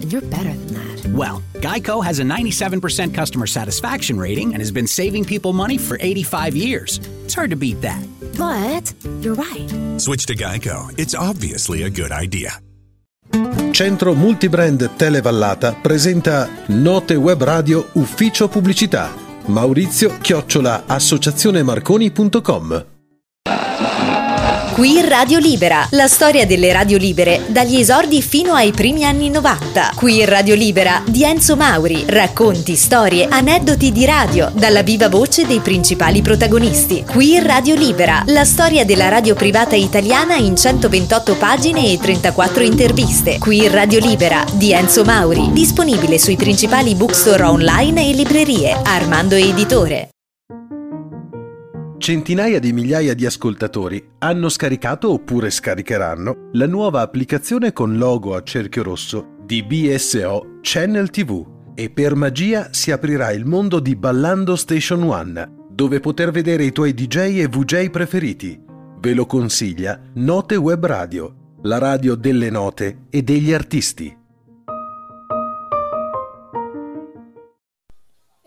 And you're better than that. Well, Geico has a 97% customer satisfaction rating and has been saving people money for 85 years. It's hard to beat that. But you're right. Switch to Geico. It's obviously a good idea. Centro Multibrand Televallata presenta Note Web Radio Ufficio Pubblicità. Maurizio Chiocciola associazionemarconi.com Qui Radio Libera, la storia delle radio libere dagli esordi fino ai primi anni 90. Qui Radio Libera di Enzo Mauri, racconti, storie, aneddoti di radio dalla viva voce dei principali protagonisti. Qui Radio Libera, la storia della radio privata italiana in 128 pagine e 34 interviste. Qui Radio Libera di Enzo Mauri, disponibile sui principali bookstore online e librerie. Armando Editore. Centinaia di migliaia di ascoltatori hanno scaricato oppure scaricheranno la nuova applicazione con logo a cerchio rosso di BSO Channel TV e per magia si aprirà il mondo di Ballando Station One, dove poter vedere i tuoi DJ e VJ preferiti. Ve lo consiglia Note Web Radio, la radio delle note e degli artisti.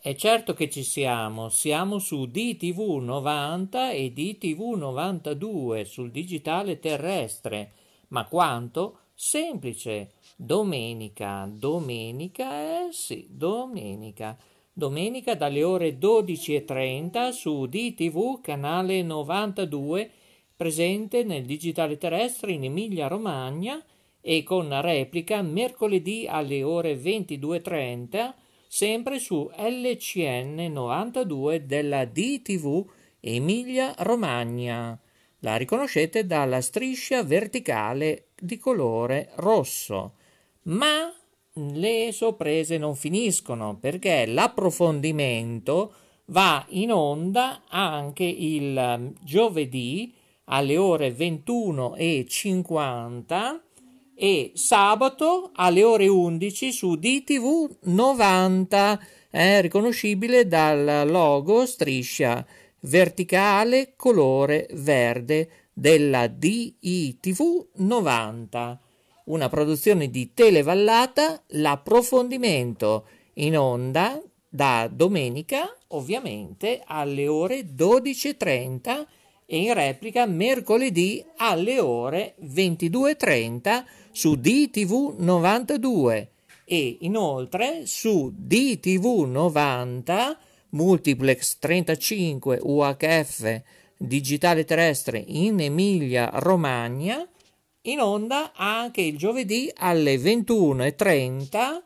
È certo che ci siamo, siamo su DTV 90 e DTV 92 sul digitale terrestre. Ma quanto? Semplice. Domenica, domenica, eh sì, domenica. Domenica dalle ore 12.30 su DTV canale 92 presente nel digitale terrestre in Emilia Romagna e con replica mercoledì alle ore 22.30 sempre su LCN 92 della DTV Emilia Romagna. La riconoscete dalla striscia verticale di colore rosso. Ma le sorprese non finiscono perché l'approfondimento va in onda anche il giovedì alle ore 21.50 e sabato alle ore 11 su DTV 90, eh, riconoscibile dal logo striscia verticale colore verde della DITV 90. Una produzione di Televallata, l'approfondimento in onda da domenica, ovviamente alle ore 12.30 e in replica mercoledì alle ore 22.30 su DTV 92 e inoltre su DTV 90 multiplex 35 UHF digitale terrestre in Emilia Romagna in onda anche il giovedì alle 21.30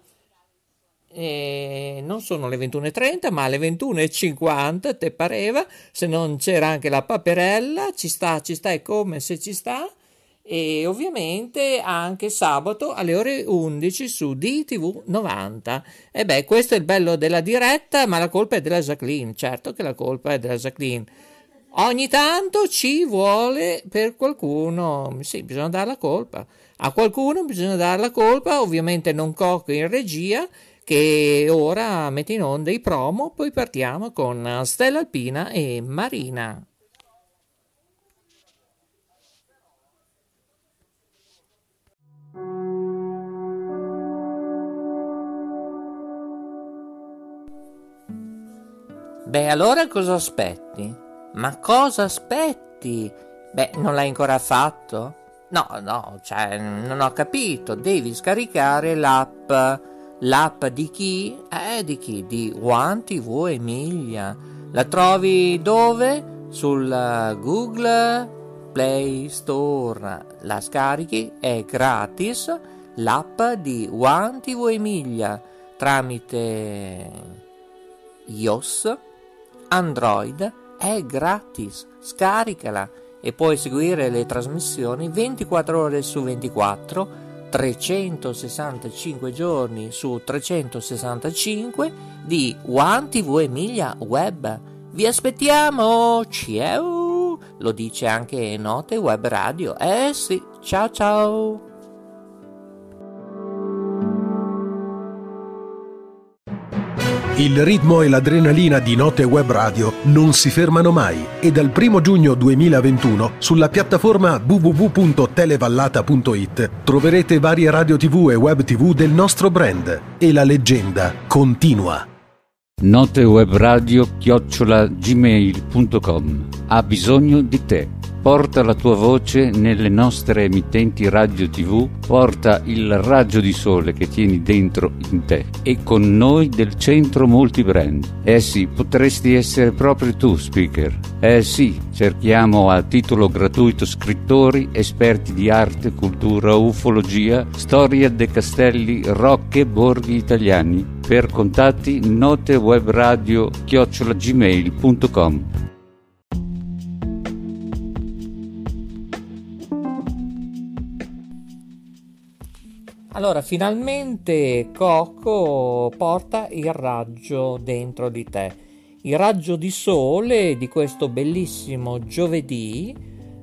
eh, non sono le 21.30 ma alle 21.50 te pareva se non c'era anche la paperella ci sta ci sta e come se ci sta e ovviamente anche sabato alle ore 11 su DTV 90. E beh, questo è il bello della diretta, ma la colpa è della Jacqueline, certo che la colpa è della Jacqueline. Ogni tanto ci vuole per qualcuno, sì, bisogna dare la colpa. A qualcuno bisogna dare la colpa, ovviamente non Cocco in regia, che ora mette in onda i promo, poi partiamo con Stella Alpina e Marina. Beh, allora cosa aspetti? Ma cosa aspetti? Beh, non l'hai ancora fatto? No, no, cioè, non ho capito. Devi scaricare l'app. L'app di chi? Eh, di chi? Di One TV Emilia. La trovi dove? Sul Google Play Store. La scarichi, è gratis. L'app di One TV Emilia tramite iOS, Android è gratis. Scaricala e puoi seguire le trasmissioni 24 ore su 24, 365 giorni su 365 di One TV Emilia Web. Vi aspettiamo! Ciao! Lo dice anche Note Web Radio. Eh sì, ciao ciao! Il ritmo e l'adrenalina di Note Web Radio non si fermano mai e dal 1 giugno 2021 sulla piattaforma www.televallata.it troverete varie radio tv e web tv del nostro brand e la leggenda continua. Note Web Radio chiocciola gmail.com ha bisogno di te porta la tua voce nelle nostre emittenti radio tv, porta il raggio di sole che tieni dentro in te e con noi del centro multibrand. Eh sì, potresti essere proprio tu speaker. Eh sì, cerchiamo a titolo gratuito scrittori, esperti di arte, cultura, ufologia, storia dei castelli, rocche, borghi italiani. Per contatti notewebradio chiocciolagmail.com Allora, finalmente Coco porta il raggio dentro di te, il raggio di sole di questo bellissimo giovedì.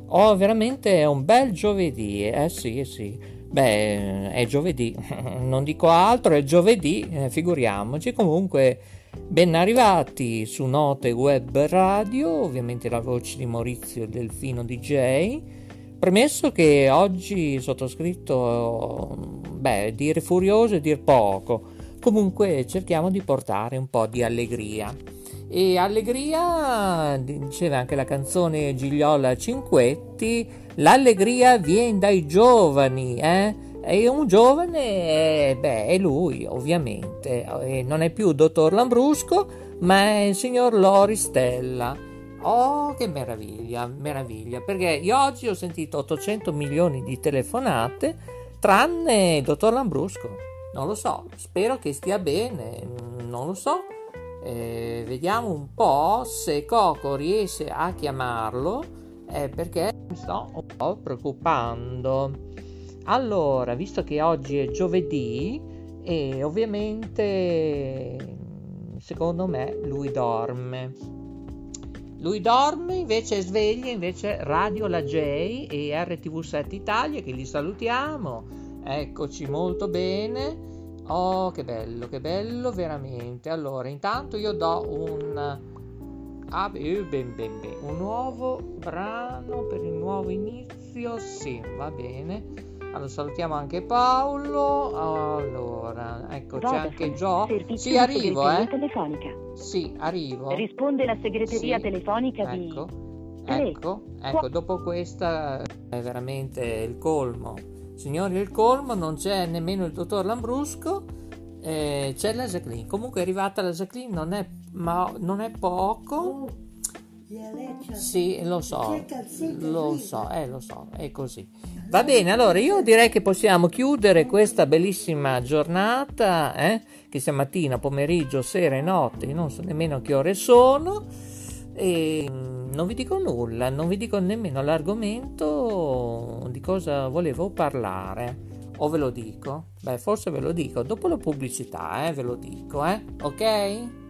Oh, veramente è un bel giovedì, eh sì, eh sì. Beh, è giovedì, non dico altro, è giovedì, eh, figuriamoci. Comunque, ben arrivati su Note Web Radio, ovviamente la voce di Maurizio Delfino DJ Premesso che oggi sottoscritto, beh, dire furioso e dir poco, comunque cerchiamo di portare un po' di allegria. E allegria, diceva anche la canzone Gigliola Cinquetti, l'allegria viene dai giovani, eh? E un giovane, beh, è lui, ovviamente. E non è più il dottor Lambrusco, ma è il signor Loristella. Oh, che meraviglia, meraviglia, perché io oggi ho sentito 800 milioni di telefonate, tranne il dottor Lambrusco. Non lo so, spero che stia bene, non lo so. Eh, vediamo un po' se Coco riesce a chiamarlo, eh, perché mi sto un po' preoccupando. Allora, visto che oggi è giovedì, e ovviamente secondo me lui dorme. Lui dorme, invece è sveglio, invece Radio La J e RTV7 Italia che li salutiamo. Eccoci molto bene. Oh, che bello, che bello veramente. Allora, intanto io do un ah, ben, un nuovo brano per il nuovo inizio. Sì, va bene. Allora, salutiamo anche Paolo. Allora, ecco, c'è anche Gio. Sì, arrivo, eh. telefonica. Sì, arrivo. Risponde la segreteria Sì, telefonica Ecco, di... ecco, ecco, dopo questa è veramente il colmo. Signori, il colmo, non c'è nemmeno il dottor Lambrusco, eh, c'è la Jacqueline. Comunque è arrivata la Jacqueline, non è, ma non è poco. Sì, lo so, lo so, eh, lo so, è così. Va bene, allora io direi che possiamo chiudere questa bellissima giornata, eh, che sia mattina, pomeriggio, sera e notte, non so nemmeno che ore sono, e non vi dico nulla, non vi dico nemmeno l'argomento di cosa volevo parlare. O ve lo dico? Beh, forse ve lo dico, dopo la pubblicità, eh, ve lo dico, eh, ok?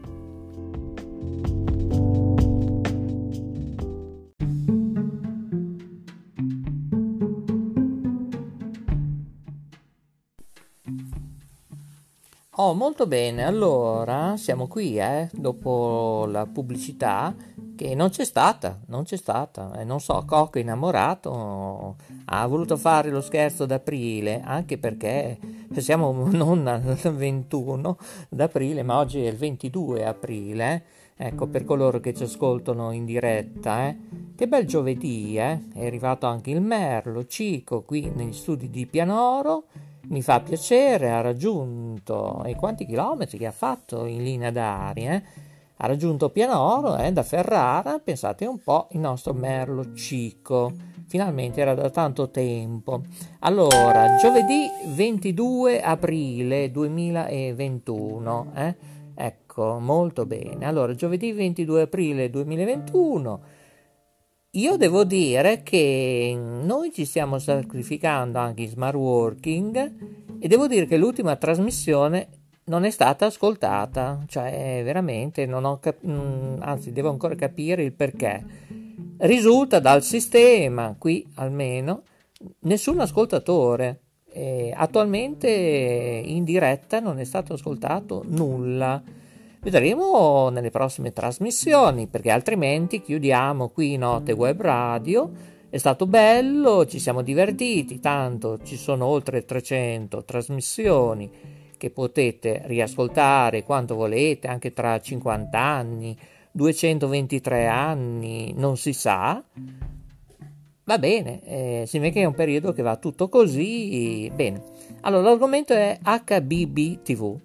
Oh, molto bene, allora siamo qui, eh, dopo la pubblicità che non c'è stata, non c'è stata, eh, non so, Cocco innamorato ha voluto fare lo scherzo d'aprile, anche perché siamo non al 21 d'aprile, ma oggi è il 22 aprile, Ecco, per coloro che ci ascoltano in diretta, eh. Che bel giovedì, eh? È arrivato anche il Merlo, Cico, qui negli studi di Pianoro. Mi fa piacere, ha raggiunto... E quanti chilometri che ha fatto in linea d'aria, eh? Ha raggiunto Pianoro, eh, da Ferrara, pensate un po', il nostro Merlo Cico. Finalmente era da tanto tempo. Allora, giovedì 22 aprile 2021, eh? Ecco, molto bene. Allora, giovedì 22 aprile 2021. Io devo dire che noi ci stiamo sacrificando anche in smart working e devo dire che l'ultima trasmissione non è stata ascoltata, cioè veramente non ho cap- mm, anzi devo ancora capire il perché. Risulta dal sistema, qui almeno, nessun ascoltatore. E attualmente in diretta non è stato ascoltato nulla. Vedremo nelle prossime trasmissioni, perché altrimenti chiudiamo qui Note Web Radio. È stato bello, ci siamo divertiti, tanto ci sono oltre 300 trasmissioni che potete riascoltare quanto volete, anche tra 50 anni, 223 anni, non si sa. Va bene, eh, si vede che è un periodo che va tutto così. Bene, allora l'argomento è HBB TV.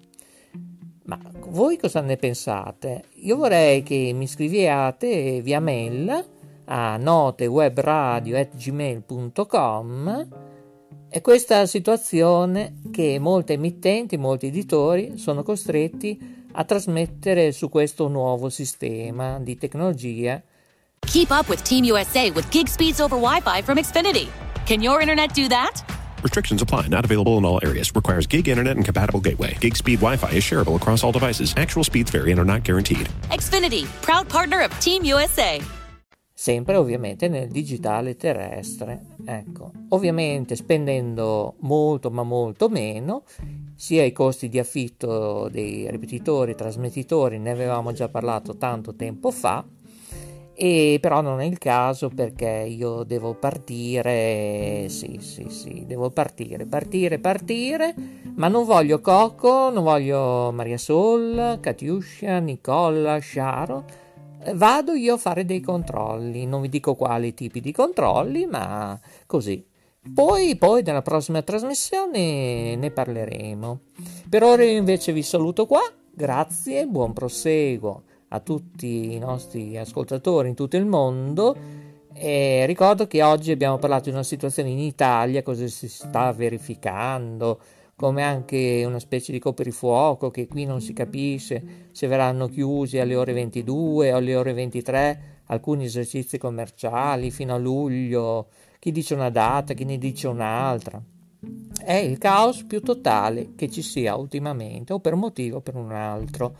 Ma voi cosa ne pensate? Io vorrei che mi scriviate via mail a notewebradio.gmail.com è questa situazione che molte emittenti, molti editori sono costretti a trasmettere su questo nuovo sistema di tecnologia. Keep up with Team USA with gig speeds over Wi-Fi from Xfinity. Can your internet do that? Restrictions apply. Not available in all areas. Requires gig internet and compatible gateway. Gig speed Wi-Fi is shareable across all devices. Actual speeds vary and are not guaranteed. Xfinity, proud partner of Team USA sempre ovviamente nel digitale terrestre. Ecco, ovviamente spendendo molto ma molto meno, sia i costi di affitto dei ripetitori, trasmettitori, ne avevamo già parlato tanto tempo fa, e però non è il caso perché io devo partire, sì, sì, sì, devo partire, partire, partire, ma non voglio Coco, non voglio Maria Sol, Katiuscia, Nicola, Sharon, vado io a fare dei controlli, non vi dico quali tipi di controlli, ma così. Poi, poi nella prossima trasmissione ne parleremo. Per ora invece vi saluto qua, grazie, buon proseguo a tutti i nostri ascoltatori in tutto il mondo. E ricordo che oggi abbiamo parlato di una situazione in Italia, cosa si sta verificando, come anche una specie di coprifuoco che qui non si capisce se verranno chiusi alle ore 22 o alle ore 23 alcuni esercizi commerciali fino a luglio, chi dice una data, chi ne dice un'altra. È il caos più totale che ci sia ultimamente o per un motivo o per un altro.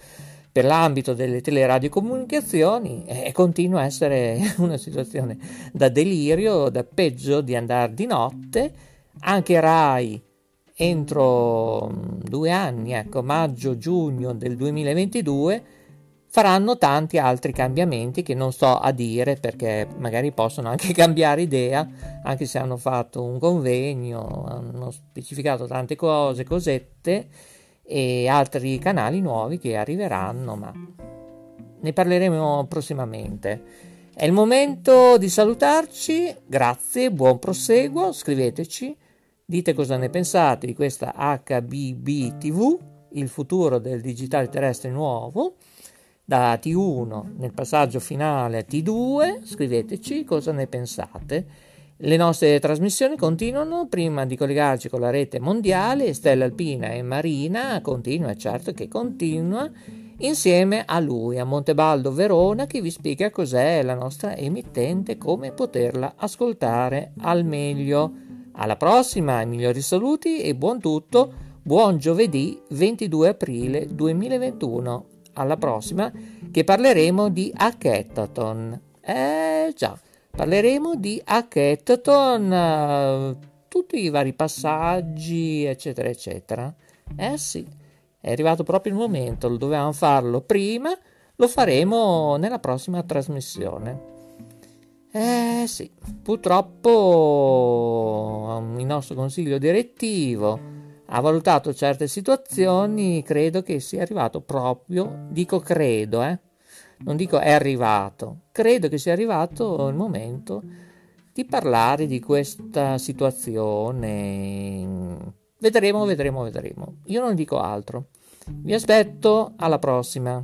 Per l'ambito delle teleradiocomunicazioni eh, continua a essere una situazione da delirio, da peggio di andare di notte. Anche Rai entro mm, due anni, ecco, maggio-giugno del 2022, faranno tanti altri cambiamenti che non sto a dire perché magari possono anche cambiare idea, anche se hanno fatto un convegno, hanno specificato tante cose, cosette e altri canali nuovi che arriveranno, ma ne parleremo prossimamente. È il momento di salutarci, grazie, buon proseguo, scriveteci Dite cosa ne pensate di questa HBB TV, il futuro del digitale terrestre nuovo, da T1 nel passaggio finale a T2, scriveteci cosa ne pensate. Le nostre trasmissioni continuano, prima di collegarci con la rete mondiale, Stella Alpina e Marina continua, certo che continua, insieme a lui, a Montebaldo Verona, che vi spiega cos'è la nostra emittente, come poterla ascoltare al meglio. Alla prossima, i migliori saluti e buon tutto, buon giovedì 22 aprile 2021. Alla prossima che parleremo di hackathon. Eh già, parleremo di hackathon, tutti i vari passaggi, eccetera, eccetera. Eh sì, è arrivato proprio il momento, dovevamo farlo prima, lo faremo nella prossima trasmissione. Eh sì, purtroppo um, il nostro consiglio direttivo ha valutato certe situazioni, credo che sia arrivato proprio, dico credo, eh, non dico è arrivato, credo che sia arrivato il momento di parlare di questa situazione. Vedremo, vedremo, vedremo. Io non dico altro. Vi aspetto alla prossima.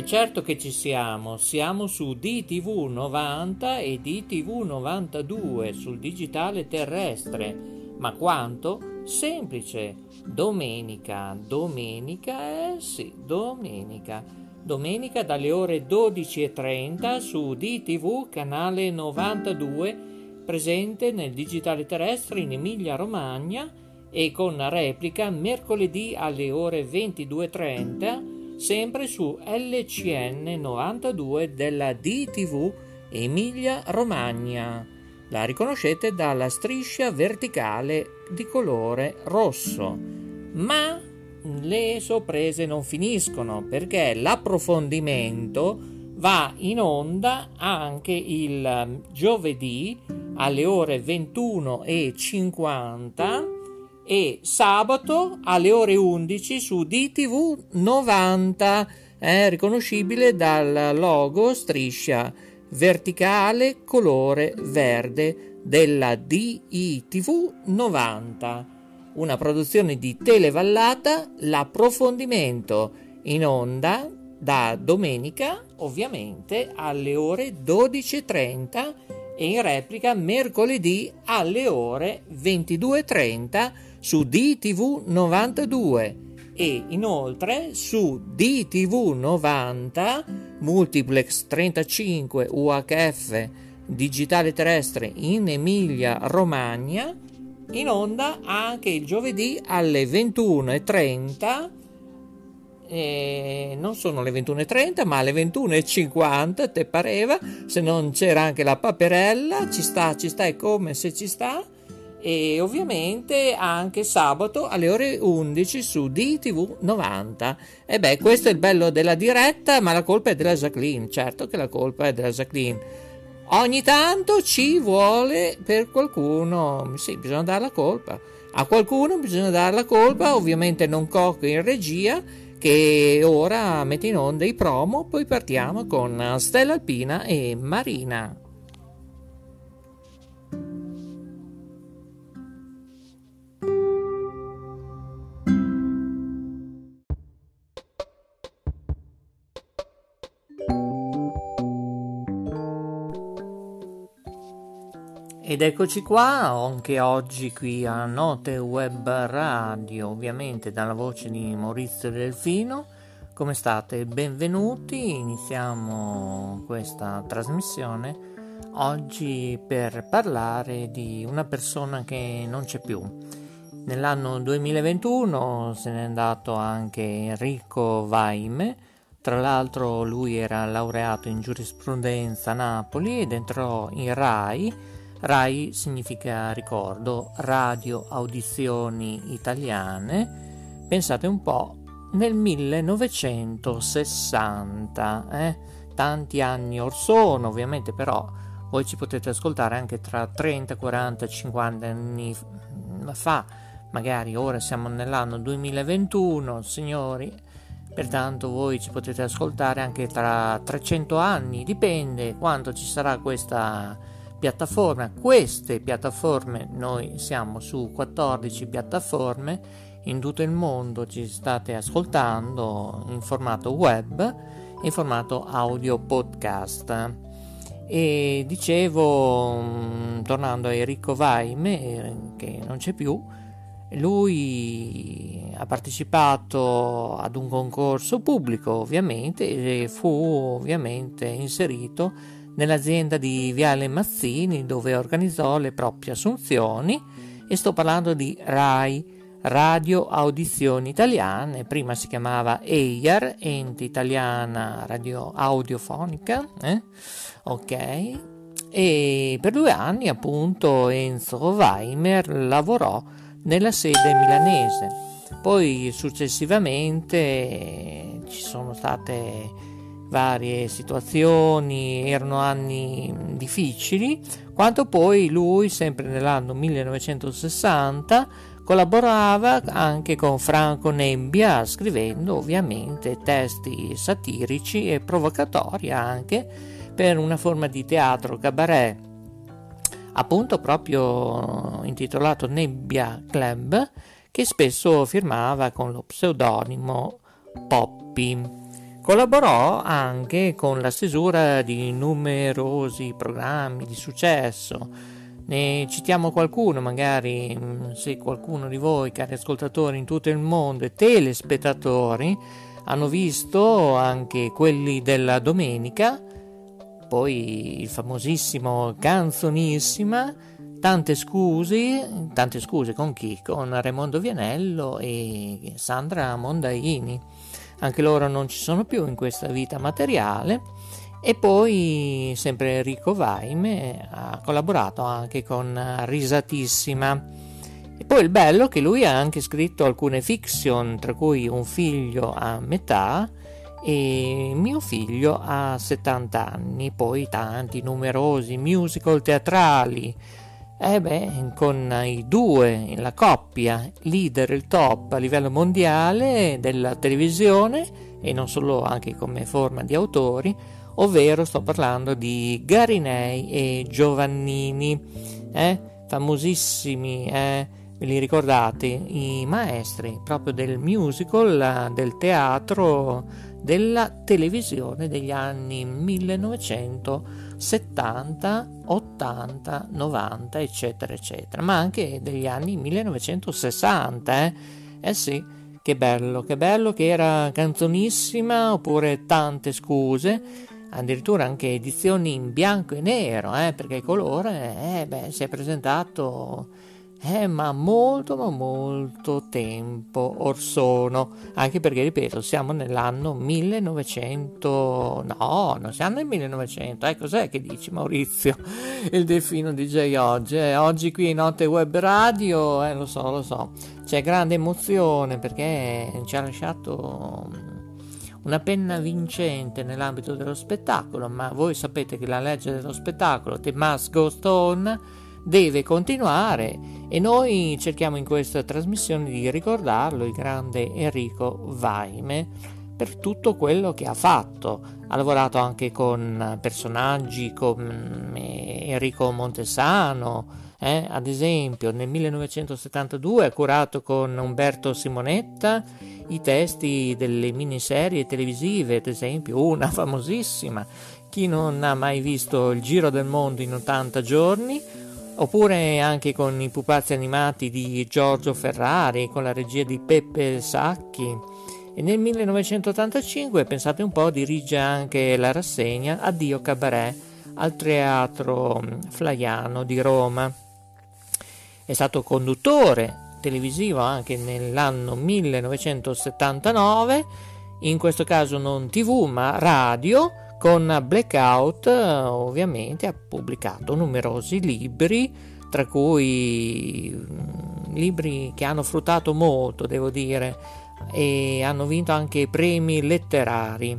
E certo che ci siamo, siamo su DTV 90 e DTV 92 sul digitale terrestre. Ma quanto? Semplice. Domenica, domenica, eh sì, domenica. Domenica dalle ore 12.30 su DTV canale 92 presente nel digitale terrestre in Emilia Romagna e con replica mercoledì alle ore 22.30 sempre su LCN 92 della DTV Emilia Romagna. La riconoscete dalla striscia verticale di colore rosso. Ma le sorprese non finiscono perché l'approfondimento va in onda anche il giovedì alle ore 21.50 e sabato alle ore 11 su DTV 90, eh, riconoscibile dal logo striscia verticale colore verde della DITV 90. Una produzione di Televallata, l'approfondimento in onda da domenica ovviamente alle ore 12.30 e in replica mercoledì alle ore 22.30 su DTV 92 e inoltre su DTV 90 multiplex 35 UHF digitale terrestre in Emilia Romagna in onda anche il giovedì alle 21.30 eh, non sono le 21.30 ma alle 21.50 te pareva se non c'era anche la paperella ci sta ci sta e come se ci sta e ovviamente anche sabato alle ore 11 su DTV 90. E beh, questo è il bello della diretta, ma la colpa è della Jacqueline, certo che la colpa è della Jacqueline. Ogni tanto ci vuole per qualcuno, sì, bisogna dare la colpa. A qualcuno bisogna dare la colpa, ovviamente non Cocco in regia, che ora mette in onda i promo, poi partiamo con Stella Alpina e Marina. Ed eccoci qua, anche oggi qui a Note Web Radio, ovviamente dalla voce di Maurizio Delfino. Come state? Benvenuti, iniziamo questa trasmissione oggi per parlare di una persona che non c'è più. Nell'anno 2021 se n'è andato anche Enrico Vaime, tra l'altro lui era laureato in giurisprudenza a Napoli ed entrò in RAI RAI significa ricordo, Radio Audizioni Italiane, pensate un po', nel 1960, eh? tanti anni or sono, ovviamente però voi ci potete ascoltare anche tra 30, 40, 50 anni fa, magari ora siamo nell'anno 2021, signori, pertanto voi ci potete ascoltare anche tra 300 anni, dipende quanto ci sarà questa piattaforme, queste piattaforme, noi siamo su 14 piattaforme, in tutto il mondo ci state ascoltando in formato web, in formato audio podcast. E dicevo, mm, tornando a Enrico Vaime, che non c'è più, lui ha partecipato ad un concorso pubblico ovviamente e fu ovviamente inserito nell'azienda di Viale Mazzini dove organizzò le proprie assunzioni e sto parlando di RAI, Radio Audizioni Italiane, prima si chiamava EIAR, Ente Italiana Radio Audiofonica, eh? ok, e per due anni appunto Enzo Weimer lavorò nella sede milanese. Poi successivamente ci sono state varie situazioni, erano anni difficili, quanto poi lui, sempre nell'anno 1960, collaborava anche con Franco Nebbia, scrivendo ovviamente testi satirici e provocatori anche per una forma di teatro cabaret, appunto proprio intitolato Nebbia Club, che spesso firmava con lo pseudonimo Poppy. Collaborò anche con la stesura di numerosi programmi di successo. Ne citiamo qualcuno, magari mm, se qualcuno di voi, cari ascoltatori in tutto il mondo e telespettatori, hanno visto anche quelli della domenica, poi il famosissimo Canzonissima, tante scuse, tante scuse con chi? Con Raimondo Vianello e Sandra Mondaini anche loro non ci sono più in questa vita materiale. E poi sempre Enrico Vaime ha collaborato anche con Risatissima. E poi il bello è che lui ha anche scritto alcune fiction, tra cui Un figlio a metà e Mio figlio ha 70 anni, poi tanti numerosi musical teatrali, eh beh, con i due, la coppia, leader, il top a livello mondiale della televisione e non solo anche come forma di autori, ovvero sto parlando di Garinei e Giovannini, eh? famosissimi, eh? ve li ricordate, i maestri proprio del musical, del teatro, della televisione degli anni 1900 70, 80, 90, eccetera, eccetera, ma anche degli anni 1960, eh? Eh sì, che bello, che bello che era canzonissima, oppure tante scuse, addirittura anche edizioni in bianco e nero, eh? perché il colore, eh, beh, si è presentato eh, ma molto, ma molto tempo or sono, anche perché, ripeto, siamo nell'anno 1900, no, non siamo nel 1900, eh, cos'è che dici Maurizio, il delfino DJ oggi, eh, oggi qui in Notte Web Radio, eh, lo so, lo so, c'è grande emozione perché ci ha lasciato una penna vincente nell'ambito dello spettacolo, ma voi sapete che la legge dello spettacolo, The Must Go Stone, deve continuare e noi cerchiamo in questa trasmissione di ricordarlo, il grande Enrico Vaime, per tutto quello che ha fatto. Ha lavorato anche con personaggi come Enrico Montesano, eh? ad esempio nel 1972 ha curato con Umberto Simonetta i testi delle miniserie televisive, ad esempio una famosissima, chi non ha mai visto il Giro del Mondo in 80 giorni, oppure anche con i pupazzi animati di Giorgio Ferrari, con la regia di Peppe Sacchi. E nel 1985, pensate un po', dirige anche la rassegna Addio Cabaret al Teatro Flaiano di Roma. È stato conduttore televisivo anche nell'anno 1979, in questo caso non tv ma radio, con Blackout ovviamente ha pubblicato numerosi libri, tra cui mm, libri che hanno fruttato molto, devo dire, e hanno vinto anche premi letterari,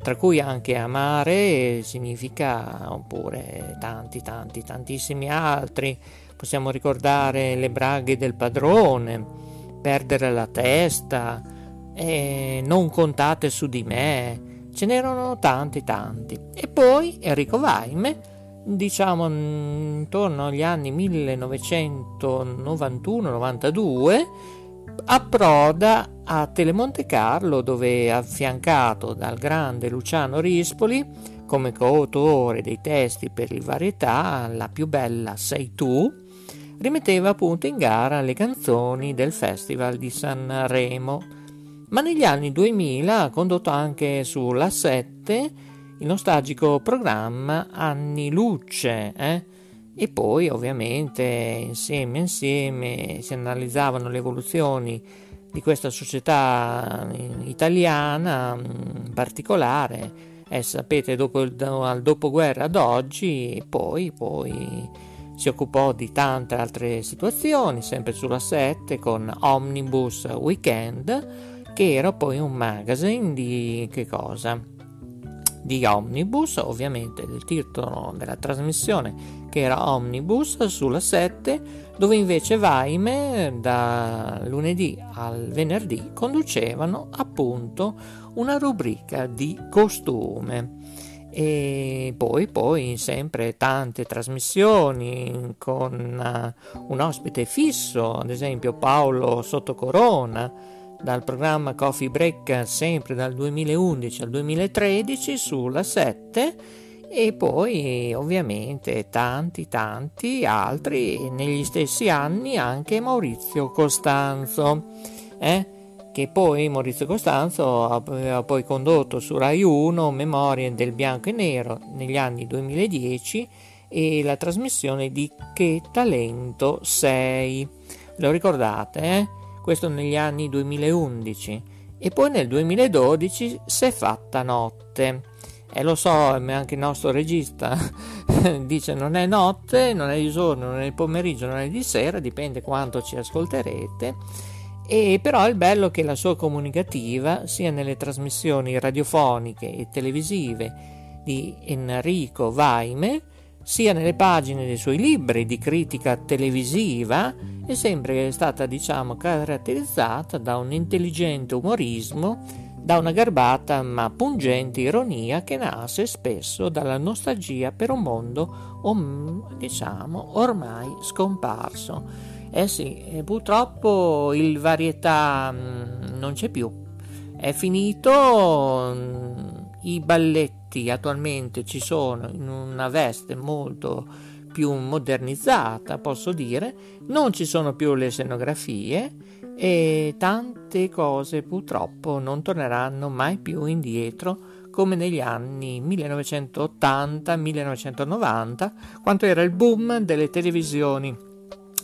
tra cui anche Amare significa, oppure tanti, tanti, tantissimi altri. Possiamo ricordare Le braghe del padrone, Perdere la testa, Non contate su di me, ce n'erano tanti tanti. E poi Enrico Vaime, diciamo intorno agli anni 1991-92, approda a Telemonte Carlo dove affiancato dal grande Luciano Rispoli come coautore dei testi per il varietà La più bella sei tu, rimetteva appunto in gara le canzoni del Festival di Sanremo ma negli anni 2000 ha condotto anche sulla 7 il nostalgico programma Anni Luce, eh? e poi ovviamente insieme insieme si analizzavano le evoluzioni di questa società italiana in particolare, eh, sapete dopo il dal dopoguerra ad oggi, poi, poi si occupò di tante altre situazioni, sempre sulla 7 con Omnibus Weekend, che era poi un magazine di che cosa? di Omnibus, ovviamente il titolo della trasmissione che era Omnibus sulla 7, dove invece Vaime da lunedì al venerdì conducevano appunto una rubrica di costume e poi, poi sempre tante trasmissioni con uh, un ospite fisso, ad esempio Paolo Sottocorona dal programma Coffee Break sempre dal 2011 al 2013 sulla 7 e poi ovviamente tanti tanti altri negli stessi anni anche Maurizio Costanzo eh? che poi Maurizio Costanzo aveva poi condotto su Rai 1 Memorie del bianco e nero negli anni 2010 e la trasmissione di Che talento sei lo ricordate eh? Questo negli anni 2011 e poi nel 2012 si è fatta notte e lo so, anche il nostro regista dice non è notte, non è di giorno, non è di pomeriggio, non è di sera, dipende quanto ci ascolterete. E però è bello che la sua comunicativa, sia nelle trasmissioni radiofoniche e televisive di Enrico Vaime, sia nelle pagine dei suoi libri di critica televisiva, è sempre stata, diciamo, caratterizzata da un intelligente umorismo da una garbata ma pungente ironia che nasce spesso dalla nostalgia per un mondo, om, diciamo, ormai scomparso. Eh sì, purtroppo il varietà mm, non c'è più. È finito, mm, i balletti attualmente ci sono in una veste molto più modernizzata, posso dire, non ci sono più le scenografie e tante cose purtroppo non torneranno mai più indietro come negli anni 1980-1990, quando era il boom delle televisioni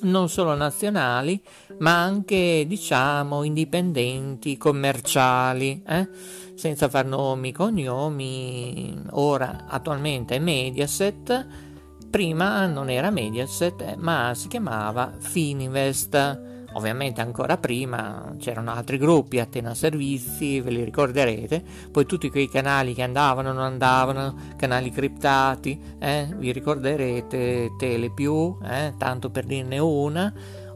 non solo nazionali, ma anche diciamo indipendenti, commerciali, eh? senza far nomi, cognomi. Ora attualmente è Mediaset, prima non era Mediaset, ma si chiamava Fininvest Ovviamente ancora prima c'erano altri gruppi, Atena Servizi, ve li ricorderete, poi tutti quei canali che andavano, non andavano, canali criptati, eh, vi ricorderete Telepiù, eh, tanto per dirne una,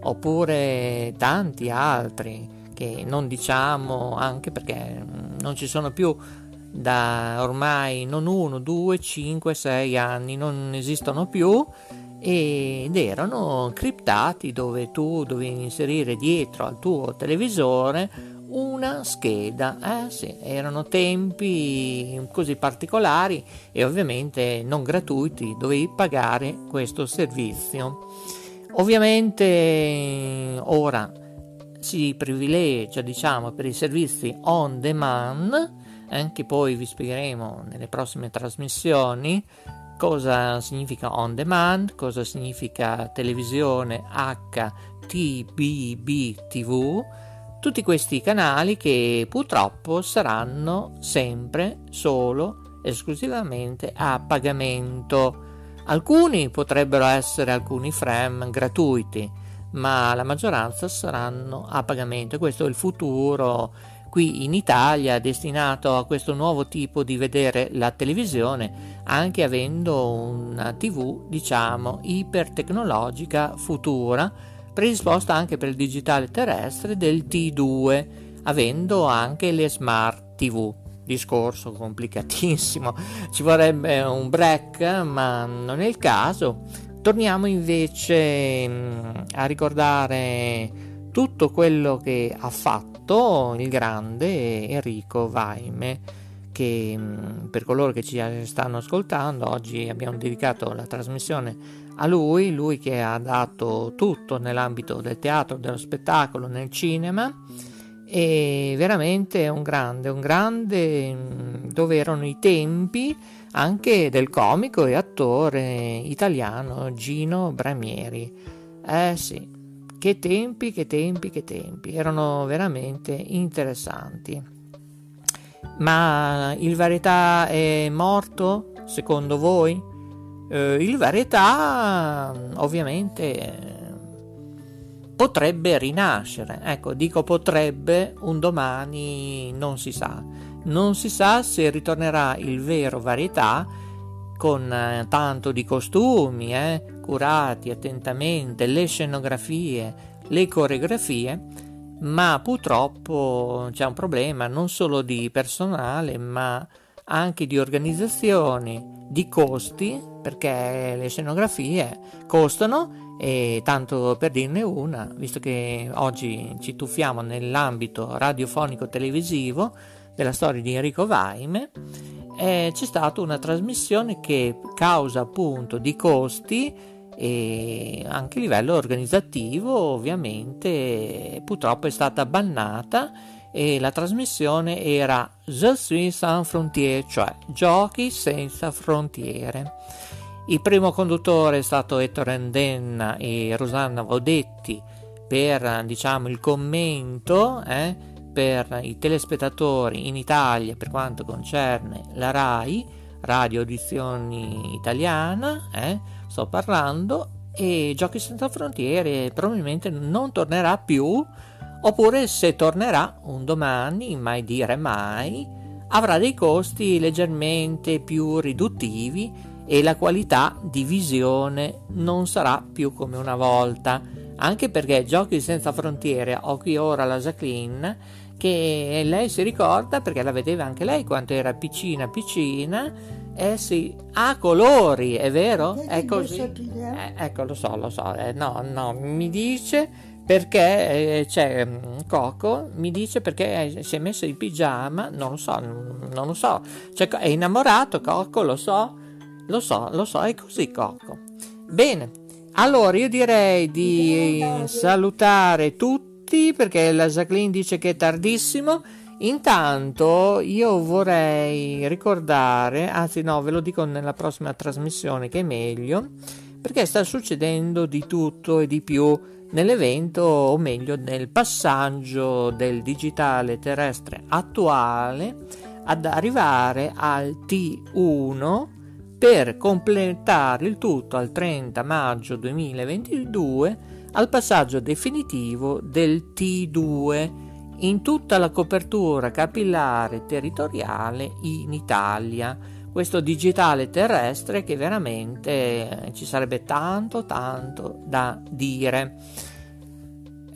oppure tanti altri che non diciamo anche perché non ci sono più da ormai non uno, due, cinque, sei anni, non esistono più ed erano criptati dove tu dovevi inserire dietro al tuo televisore una scheda. Eh sì, erano tempi così particolari e ovviamente non gratuiti, dovevi pagare questo servizio. Ovviamente ora si privilegia, diciamo, per i servizi on demand, eh, che poi vi spiegheremo nelle prossime trasmissioni, cosa significa on demand, cosa significa televisione HTBB TV, tutti questi canali che purtroppo saranno sempre solo esclusivamente a pagamento. Alcuni potrebbero essere alcuni frame gratuiti, ma la maggioranza saranno a pagamento. Questo è il futuro qui in Italia destinato a questo nuovo tipo di vedere la televisione, anche avendo una TV, diciamo, ipertecnologica futura, predisposta anche per il digitale terrestre del T2, avendo anche le smart TV. Discorso complicatissimo, ci vorrebbe un break, ma non è il caso. Torniamo invece mm, a ricordare tutto quello che ha fatto il grande Enrico Vaime che mm, per coloro che ci stanno ascoltando oggi abbiamo dedicato la trasmissione a lui, lui che ha dato tutto nell'ambito del teatro, dello spettacolo, nel cinema e veramente un grande, un grande mm, dove erano i tempi anche del comico e attore italiano Gino Bramieri. Eh sì, che tempi, che tempi, che tempi, erano veramente interessanti. Ma il varietà è morto, secondo voi? Eh, il varietà ovviamente potrebbe rinascere, ecco, dico potrebbe, un domani non si sa. non si sa se ritornerà il vero varietà con eh, tanto di costumi, eh, curati attentamente, le scenografie, le coreografie, ma purtroppo c'è un problema non solo di personale, ma anche di organizzazione, di costi, perché le scenografie costano e tanto per dirne una, visto che oggi ci tuffiamo nell'ambito radiofonico televisivo della storia di Enrico Vaime, eh, c'è stata una trasmissione che causa appunto di costi e anche a livello organizzativo ovviamente purtroppo è stata bannata e la trasmissione era Je suis sans frontiere, cioè giochi senza frontiere. Il primo conduttore è stato Ettore Endenna e Rosanna Vodetti per diciamo, il commento eh, per i telespettatori in Italia per quanto concerne la RAI, Radio Audizioni Italiana, eh, sto parlando, e Giochi senza frontiere probabilmente non tornerà più, oppure se tornerà un domani, mai dire mai, avrà dei costi leggermente più riduttivi e la qualità di visione non sarà più come una volta, anche perché Giochi senza frontiere, ho qui ora la Jacqueline, che lei si ricorda perché la vedeva anche lei quando era piccina piccina, eh sì, ha colori, è vero? È così? Eh, ecco, lo so, lo so, eh, no, no, mi dice perché eh, c'è mm, Coco mi dice perché si è messo in pigiama non lo so non lo so cioè, è innamorato Coco lo so lo so, lo so, è così Cocco. Bene, allora io direi di salutare tutti perché la Jacqueline dice che è tardissimo. Intanto io vorrei ricordare, anzi no, ve lo dico nella prossima trasmissione che è meglio, perché sta succedendo di tutto e di più nell'evento, o meglio nel passaggio del digitale terrestre attuale ad arrivare al T1 per completare il tutto al 30 maggio 2022 al passaggio definitivo del T2 in tutta la copertura capillare territoriale in Italia. Questo digitale terrestre che veramente eh, ci sarebbe tanto tanto da dire.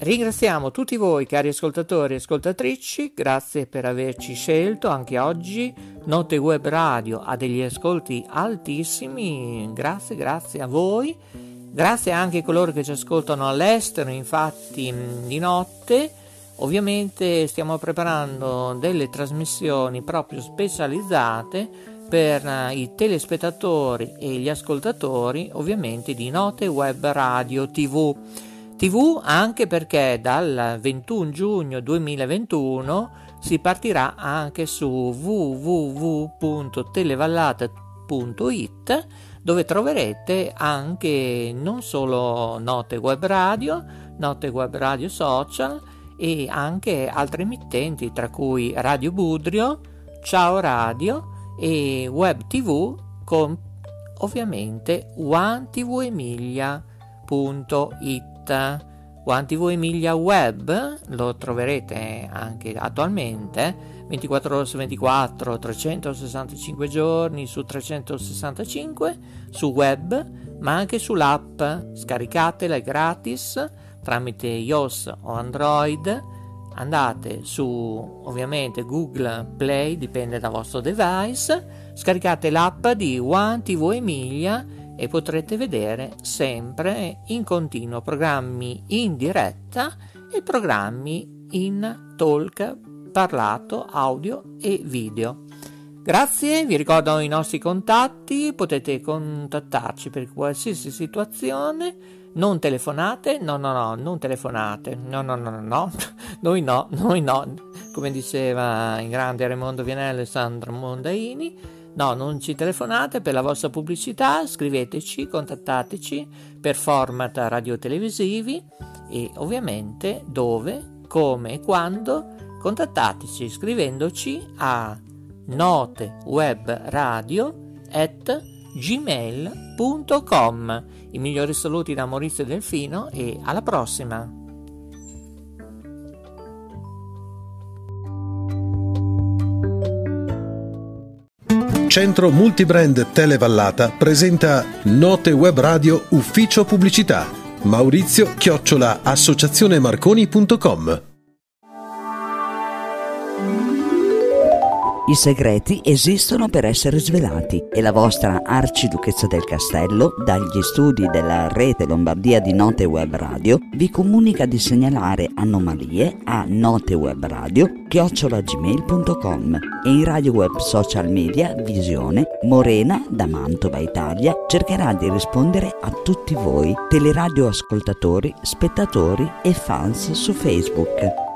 Ringraziamo tutti voi cari ascoltatori e ascoltatrici, grazie per averci scelto anche oggi. Note Web Radio ha degli ascolti altissimi, grazie, grazie a voi. Grazie anche a coloro che ci ascoltano all'estero, infatti di notte. Ovviamente stiamo preparando delle trasmissioni proprio specializzate per eh, i telespettatori e gli ascoltatori, ovviamente di Note Web Radio TV TV anche perché dal 21 giugno 2021 si partirà anche su www.televallata.it dove troverete anche non solo note web radio, note web radio social e anche altre emittenti tra cui Radio Budrio, Ciao Radio e Web TV con ovviamente OneTVEmiglia.it Internet. One TV Emilia Web lo troverete anche attualmente 24 ore su 24, 365 giorni su 365 su web, ma anche sull'app. Scaricatela gratis tramite iOS o Android. Andate su ovviamente Google Play, dipende dal vostro device. Scaricate l'app di One TV Emilia e potrete vedere sempre in continuo programmi in diretta e programmi in talk parlato, audio e video. Grazie, vi ricordo i nostri contatti, potete contattarci per qualsiasi situazione, non telefonate, no no no, non telefonate, no no no no, no. noi no, noi no, come diceva in grande Raimondo Vianello e Sandro Mondaini, No, non ci telefonate per la vostra pubblicità, scriveteci, contattateci per format radiotelevisivi e ovviamente dove, come e quando contattateci scrivendoci a notewebradio@gmail.com. I migliori saluti da Maurizio Delfino e alla prossima. Centro Multibrand Televallata presenta Note Web Radio Ufficio Pubblicità. Maurizio Chiocciola associazionemarconi.com I segreti esistono per essere svelati e la vostra arciduchezza del castello, dagli studi della rete Lombardia di Note Web Radio, vi comunica di segnalare anomalie a notewebradio chiocciolagmail.com e in radio web social media Visione Morena da Mantova Italia cercherà di rispondere a tutti voi, teleradio ascoltatori, spettatori e fans su Facebook.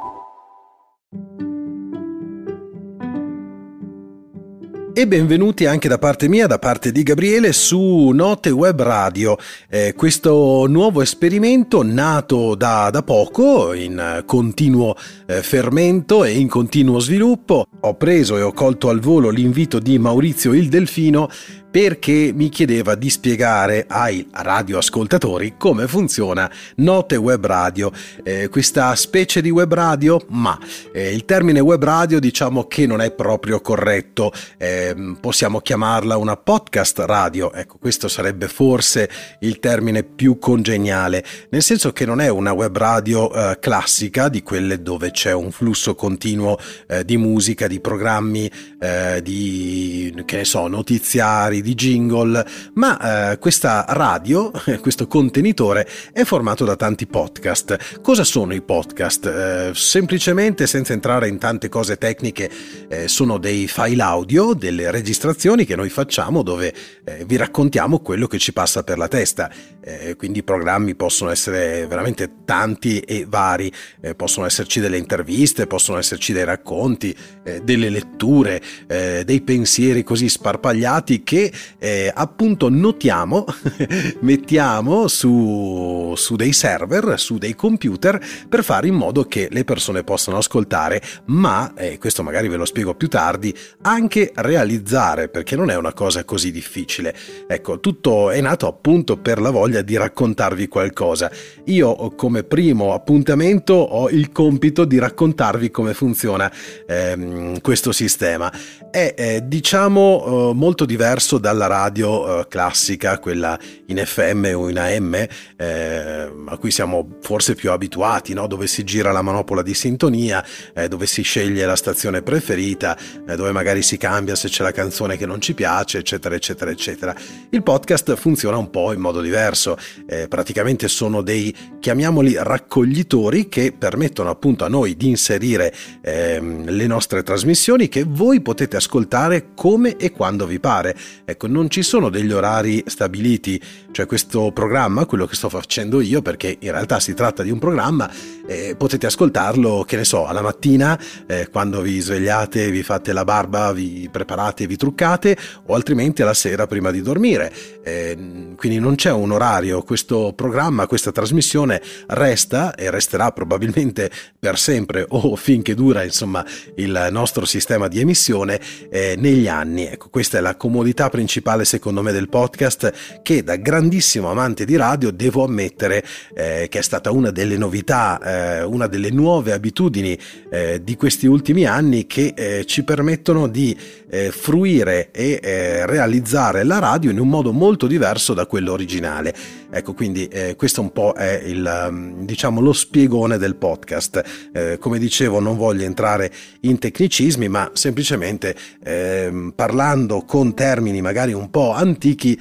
E benvenuti anche da parte mia, da parte di Gabriele, su Note Web Radio, eh, questo nuovo esperimento nato da, da poco, in continuo eh, fermento e in continuo sviluppo. Ho preso e ho colto al volo l'invito di Maurizio il Delfino perché mi chiedeva di spiegare ai radioascoltatori come funziona Note Web Radio, eh, questa specie di web radio, ma eh, il termine web radio diciamo che non è proprio corretto, eh, possiamo chiamarla una podcast radio, ecco questo sarebbe forse il termine più congeniale, nel senso che non è una web radio eh, classica di quelle dove c'è un flusso continuo eh, di musica, di programmi, eh, di che ne so, notiziari, di jingle, ma eh, questa radio, questo contenitore è formato da tanti podcast. Cosa sono i podcast? Eh, semplicemente, senza entrare in tante cose tecniche, eh, sono dei file audio, delle registrazioni che noi facciamo dove eh, vi raccontiamo quello che ci passa per la testa. Eh, quindi i programmi possono essere veramente tanti e vari, eh, possono esserci delle interviste, possono esserci dei racconti, delle letture, dei pensieri così sparpagliati che eh, appunto notiamo, mettiamo su, su dei server, su dei computer per fare in modo che le persone possano ascoltare, ma, eh, questo magari ve lo spiego più tardi, anche realizzare, perché non è una cosa così difficile. Ecco, tutto è nato appunto per la voglia di raccontarvi qualcosa. Io come primo appuntamento ho il compito di raccontarvi come funziona ehm, questo sistema. È eh, diciamo eh, molto diverso dalla radio eh, classica, quella in FM o in AM, eh, a cui siamo forse più abituati, no? dove si gira la manopola di sintonia, eh, dove si sceglie la stazione preferita, eh, dove magari si cambia se c'è la canzone che non ci piace, eccetera, eccetera, eccetera. Il podcast funziona un po' in modo diverso, eh, praticamente sono dei, chiamiamoli raccoglitori, che permettono appunto a noi di inserire ehm, le nostre trasmissioni che voi potete ascoltare come e quando vi pare. Ecco, non ci sono degli orari stabiliti, cioè questo programma, quello che sto facendo io, perché in realtà si tratta di un programma, eh, potete ascoltarlo, che ne so, alla mattina, eh, quando vi svegliate, vi fate la barba, vi preparate, vi truccate, o altrimenti alla sera prima di dormire. Eh, quindi non c'è un orario, questo programma, questa trasmissione resta e resterà probabilmente per sempre o finché dura insomma il nostro sistema di emissione eh, negli anni. Ecco, questa è la comodità principale secondo me del podcast che da grandissimo amante di radio devo ammettere eh, che è stata una delle novità, eh, una delle nuove abitudini eh, di questi ultimi anni che eh, ci permettono di eh, fruire e eh, realizzare la radio in un modo molto diverso da quello originale. Ecco, quindi questo un po' è il, mm, diciamo, lo spiegone del podcast. come dicevo, non voglio entrare in tecnicismi, ma semplicemente ehm, parlando con termini magari un po' antichi,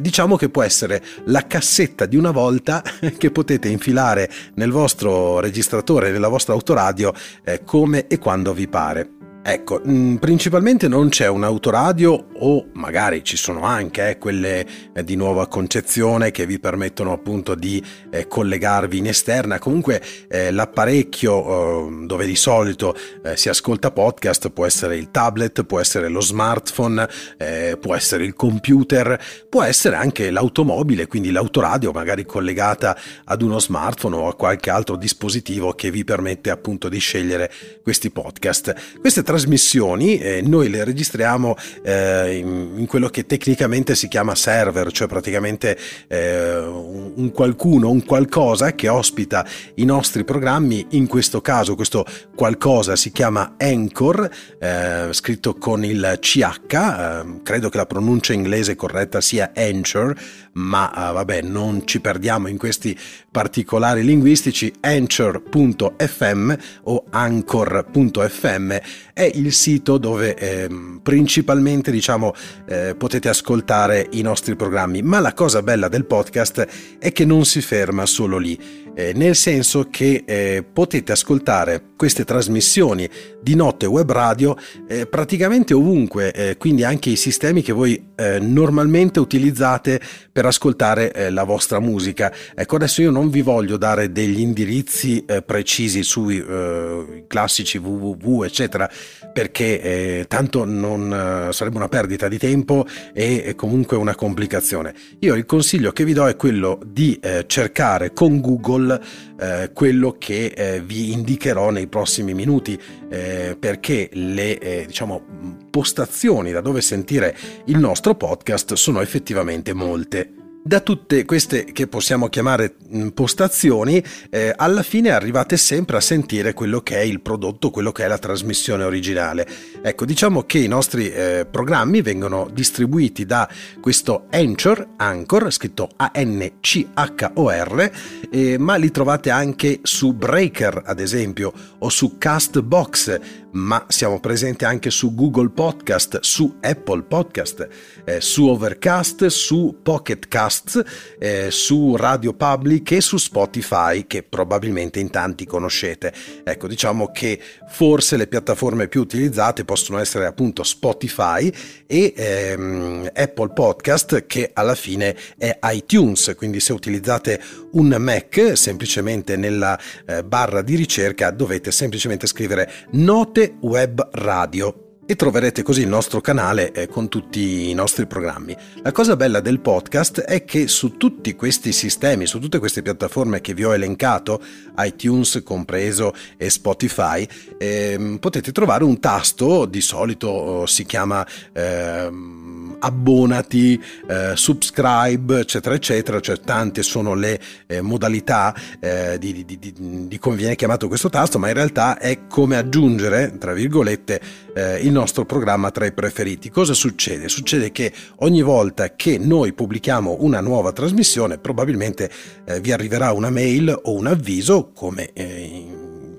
diciamo che può essere la cassetta di una volta che potete infilare nel vostro registratore, nella vostra autoradio, eh, come e quando vi pare. Ecco, mm, principalmente non c'è un autoradio o magari ci sono anche eh, quelle eh, di nuova concezione che vi permettono appunto di eh, collegarvi in esterna. Comunque eh, l'apparecchio eh, dove di solito eh, si ascolta podcast può essere il tablet, può essere lo smartphone, può essere il computer, può essere anche l'automobile, quindi l'autoradio magari collegata ad uno smartphone o a qualche altro dispositivo che vi permette appunto di scegliere questi podcast. Queste trasmissioni eh, noi le registriamo eh, in, in, quello che tecnicamente si chiama server, cioè praticamente eh, un, un, qualcuno, un qualcosa che ospita i nostri programmi. In questo caso questo qualcosa si chiama Anchor, eh, scritto con il CH, eh, credo che la pronuncia inglese corretta sia Anchor, ma eh, vabbè non ci perdiamo in questi particolari linguistici. Anchor.fm o Anchor.fm è il sito dove eh, principalmente diciamo eh, potete ascoltare i nostri programmi, ma la cosa bella del podcast è che non si ferma solo lì eh, nel senso che eh, potete ascoltare queste trasmissioni di notte web radio eh, praticamente ovunque, eh, quindi anche i sistemi che voi eh, normalmente utilizzate per ascoltare eh, la vostra musica. Ecco, adesso io non vi voglio dare degli indirizzi precisi sui classici www, eccetera, perché tanto non sarebbe una perdita di tempo e comunque una complicazione. Io il consiglio che vi do è quello di cercare con Google eh, quello che eh, vi indicherò nei prossimi minuti eh, perché le eh, diciamo, postazioni da dove sentire il nostro podcast sono effettivamente molte da tutte queste che possiamo chiamare postazioni, eh, alla fine arrivate sempre a sentire quello che è il prodotto, quello che è la trasmissione originale. Ecco, diciamo che i nostri eh, programmi vengono distribuiti da questo Anchor, Anchor, scritto A-N-C-H-O-R, eh, ma li trovate anche su Breaker, ad esempio, o su Castbox, ma siamo presenti anche su Google Podcast, su Apple Podcast, eh, su Overcast, su Pocket Casts, eh, su Radio Public e su Spotify che probabilmente in tanti conoscete. Ecco, diciamo che forse le piattaforme più utilizzate possono essere appunto Spotify e ehm, Apple Podcast che alla fine è iTunes, quindi se utilizzate un Mac semplicemente nella eh, barra di ricerca dovete semplicemente scrivere note Web Radio e troverete così il nostro canale eh, con tutti i nostri programmi. La cosa bella del podcast è che su tutti questi sistemi, su tutte queste piattaforme che vi ho elencato, iTunes compreso e Spotify, eh, potete trovare un tasto, di solito oh, si chiama eh, abbonati, eh, subscribe, eccetera, eccetera, cioè tante sono le eh, modalità eh, di, di, di, di, come viene chiamato questo tasto, ma in realtà è come aggiungere, tra virgolette, il nostro programma tra i preferiti. Cosa succede? Succede che ogni volta che noi pubblichiamo una nuova trasmissione probabilmente eh, vi arriverà una mail o un avviso come eh,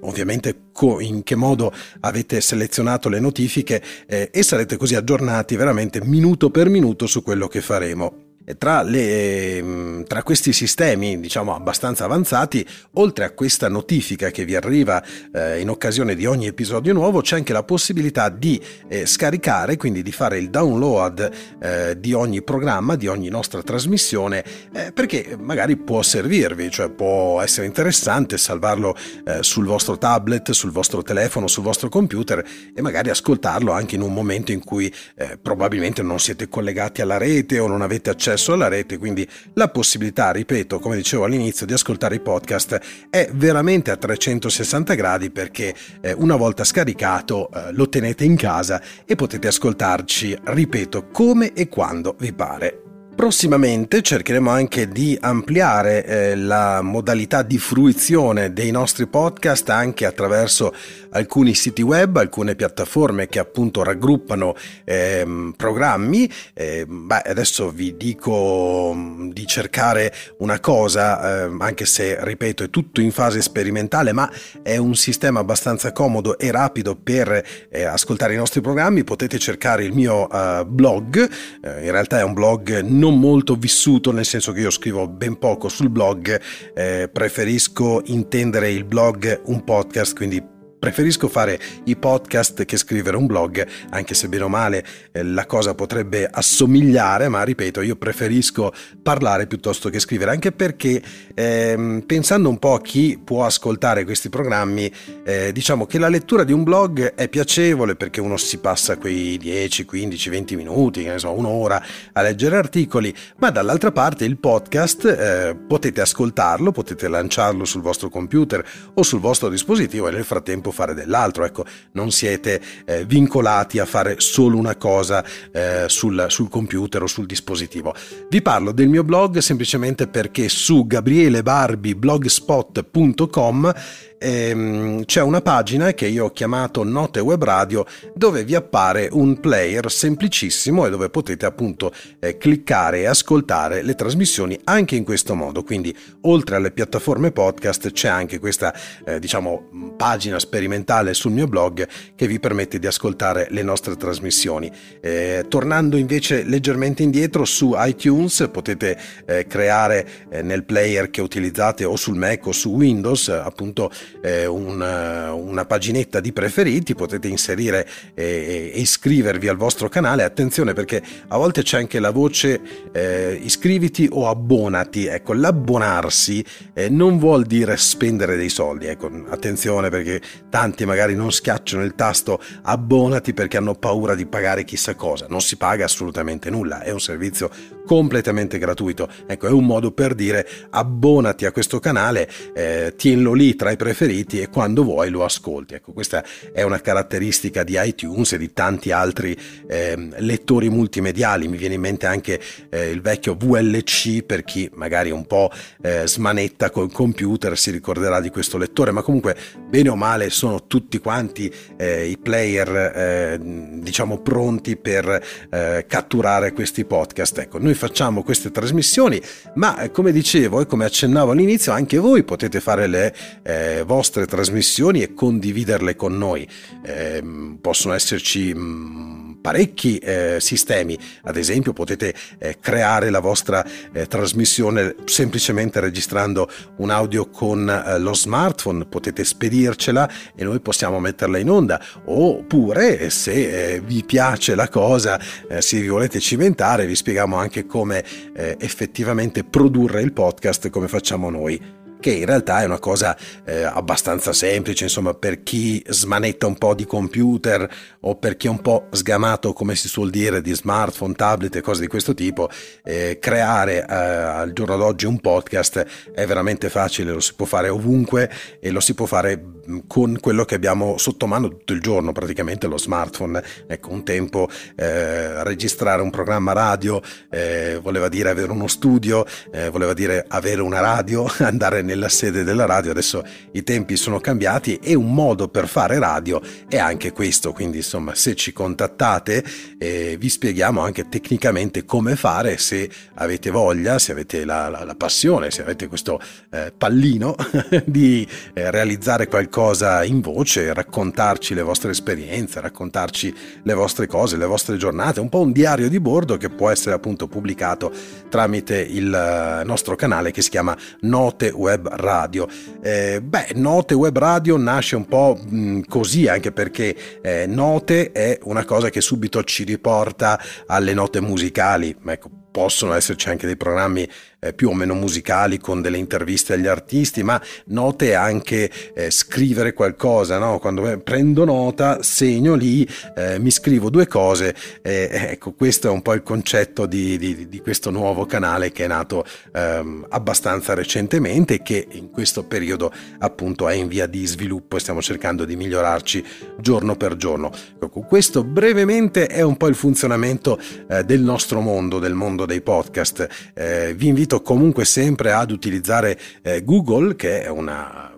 ovviamente in che modo avete selezionato le notifiche eh, e sarete così aggiornati veramente minuto per minuto su quello che faremo. Tra, le, ehm, tra, questi sistemi, diciamo abbastanza avanzati, oltre a questa notifica che vi arriva eh, in occasione di ogni episodio nuovo, c'è anche la possibilità di eh, scaricare, quindi di fare il download eh, di ogni programma, di ogni nostra trasmissione, eh, perché magari può servirvi, cioè può essere interessante salvarlo eh, sul vostro tablet, sul vostro telefono, sul vostro computer e magari ascoltarlo anche in un momento in cui eh, probabilmente non siete collegati alla rete o non avete accesso accesso alla rete, quindi la possibilità, ripeto, come dicevo all'inizio, di ascoltare i podcast è veramente a 360 gradi perché eh, una volta scaricato eh, lo tenete in casa e potete ascoltarci, ripeto, come e quando vi pare. Prossimamente cercheremo anche di ampliare eh, la modalità di fruizione dei nostri podcast anche attraverso alcuni siti web, alcune piattaforme che appunto raggruppano eh, programmi. Eh, beh, adesso vi dico mm, di cercare una cosa, ehm, anche se ripeto è tutto in fase sperimentale, ma è un sistema abbastanza comodo e rapido per eh, ascoltare i nostri programmi. Potete cercare il mio uh, blog, eh, in realtà è un blog non non molto vissuto, nel senso che io scrivo ben poco sul blog, eh, preferisco intendere il blog un podcast, quindi Preferisco fare i podcast che scrivere un blog, anche se bene o male eh, la cosa potrebbe assomigliare, ma ripeto, io preferisco parlare piuttosto che scrivere, anche perché ehm, pensando un po' a chi può ascoltare questi programmi, eh, diciamo che la lettura di un blog è piacevole perché uno si passa quei 10, 15, 20 minuti, insomma un'ora a leggere articoli, ma dall'altra parte il podcast eh, potete ascoltarlo, potete lanciarlo sul vostro computer o sul vostro dispositivo e nel frattempo tempo fare dell'altro, ecco, non siete eh, vincolati a fare solo una cosa eh, sul, sul computer o sul dispositivo. Vi parlo del mio blog semplicemente perché su gabrielebarbiblogspot.com ehm, c'è una pagina che io ho chiamato Note Web Radio dove vi appare un player semplicissimo e dove potete appunto eh, cliccare e ascoltare le trasmissioni anche in questo modo. Quindi oltre alle piattaforme podcast c'è anche questa eh, diciamo pagina sperimentale sul mio blog che vi permette di ascoltare le nostre trasmissioni. Eh, tornando invece leggermente indietro su iTunes potete eh, creare eh, nel player che utilizzate o sul Mac o su Windows appunto eh, una, una, paginetta di preferiti, potete inserire e, e, iscrivervi al vostro canale. Attenzione perché a volte c'è anche la voce eh, iscriviti o abbonati. Ecco, l'abbonarsi eh, non vuol dire spendere dei soldi. Ecco, attenzione perché tanti magari non schiacciano il tasto abbonati perché hanno paura di pagare chissà cosa. Non si paga assolutamente nulla, è un servizio completamente gratuito. Ecco, è un modo per dire abbonati a questo canale, eh, tienlo lì tra i preferiti e quando vuoi lo ascolti. Ecco, questa è una caratteristica di iTunes e di tanti altri eh, lettori multimediali. Mi viene in mente anche eh, il vecchio VLC per chi magari un po' eh, smanetta col computer si ricorderà di questo lettore, ma comunque bene o male sono tutti quanti eh, i player eh, diciamo pronti per catturare questi podcast. Ecco, noi facciamo queste trasmissioni, ma eh, come dicevo e come accennavo all'inizio, anche voi potete fare le eh, vostre trasmissioni e condividerle con noi. Eh, possono esserci mh, mm, parecchi eh, sistemi. Ad esempio potete eh, creare la vostra eh, trasmissione semplicemente registrando un audio con eh, lo smartphone, potete spedircela e noi possiamo metterla in onda. Oppure se eh, vi piace la cosa, eh, se vi volete cimentare, vi spieghiamo anche come effettivamente produrre il podcast come facciamo noi che in realtà è una cosa eh, abbastanza semplice, insomma, per chi smanetta un po' di computer o per chi è un po' sgamato, come si suol dire, di smartphone, tablet e cose di questo tipo, eh, creare eh, al giorno d'oggi un podcast è veramente facile, lo si può fare ovunque e lo si può fare mm, con quello che abbiamo sotto mano tutto il giorno, praticamente lo smartphone. Ecco, un tempo eh, registrare un programma radio eh, voleva dire avere uno studio, eh, voleva dire avere una radio, andare nella sede della radio, adesso i tempi sono cambiati e un modo per fare radio è anche questo, quindi insomma se ci contattate eh, vi spieghiamo anche tecnicamente come fare se avete voglia, se avete la, la, la passione, se avete questo eh, pallino di eh, realizzare qualcosa in voce, raccontarci le vostre esperienze, raccontarci le vostre cose, le vostre giornate, un po' un diario di bordo che può essere appunto pubblicato tramite il eh, nostro canale che si chiama Note Web web radio. Eh, beh, Note web radio nasce un po' mh, così anche perché eh, Note è una cosa che subito ci riporta alle note musicali. Ecco, possono esserci anche dei programmi eh, più o meno musicali con delle interviste agli artisti, ma note anche eh, scrivere qualcosa, no? quando prendo nota, segno lì, eh, mi scrivo due cose, ecco questo è un po' il concetto di, di, di questo nuovo canale che è nato ehm, abbastanza recentemente e che in questo periodo appunto è in via di sviluppo e stiamo cercando di migliorarci giorno per giorno. Ecco, questo brevemente è un po' il funzionamento eh, del nostro mondo, del mondo dei podcast. Eh, vi invito invito comunque sempre ad utilizzare eh, Google, che è una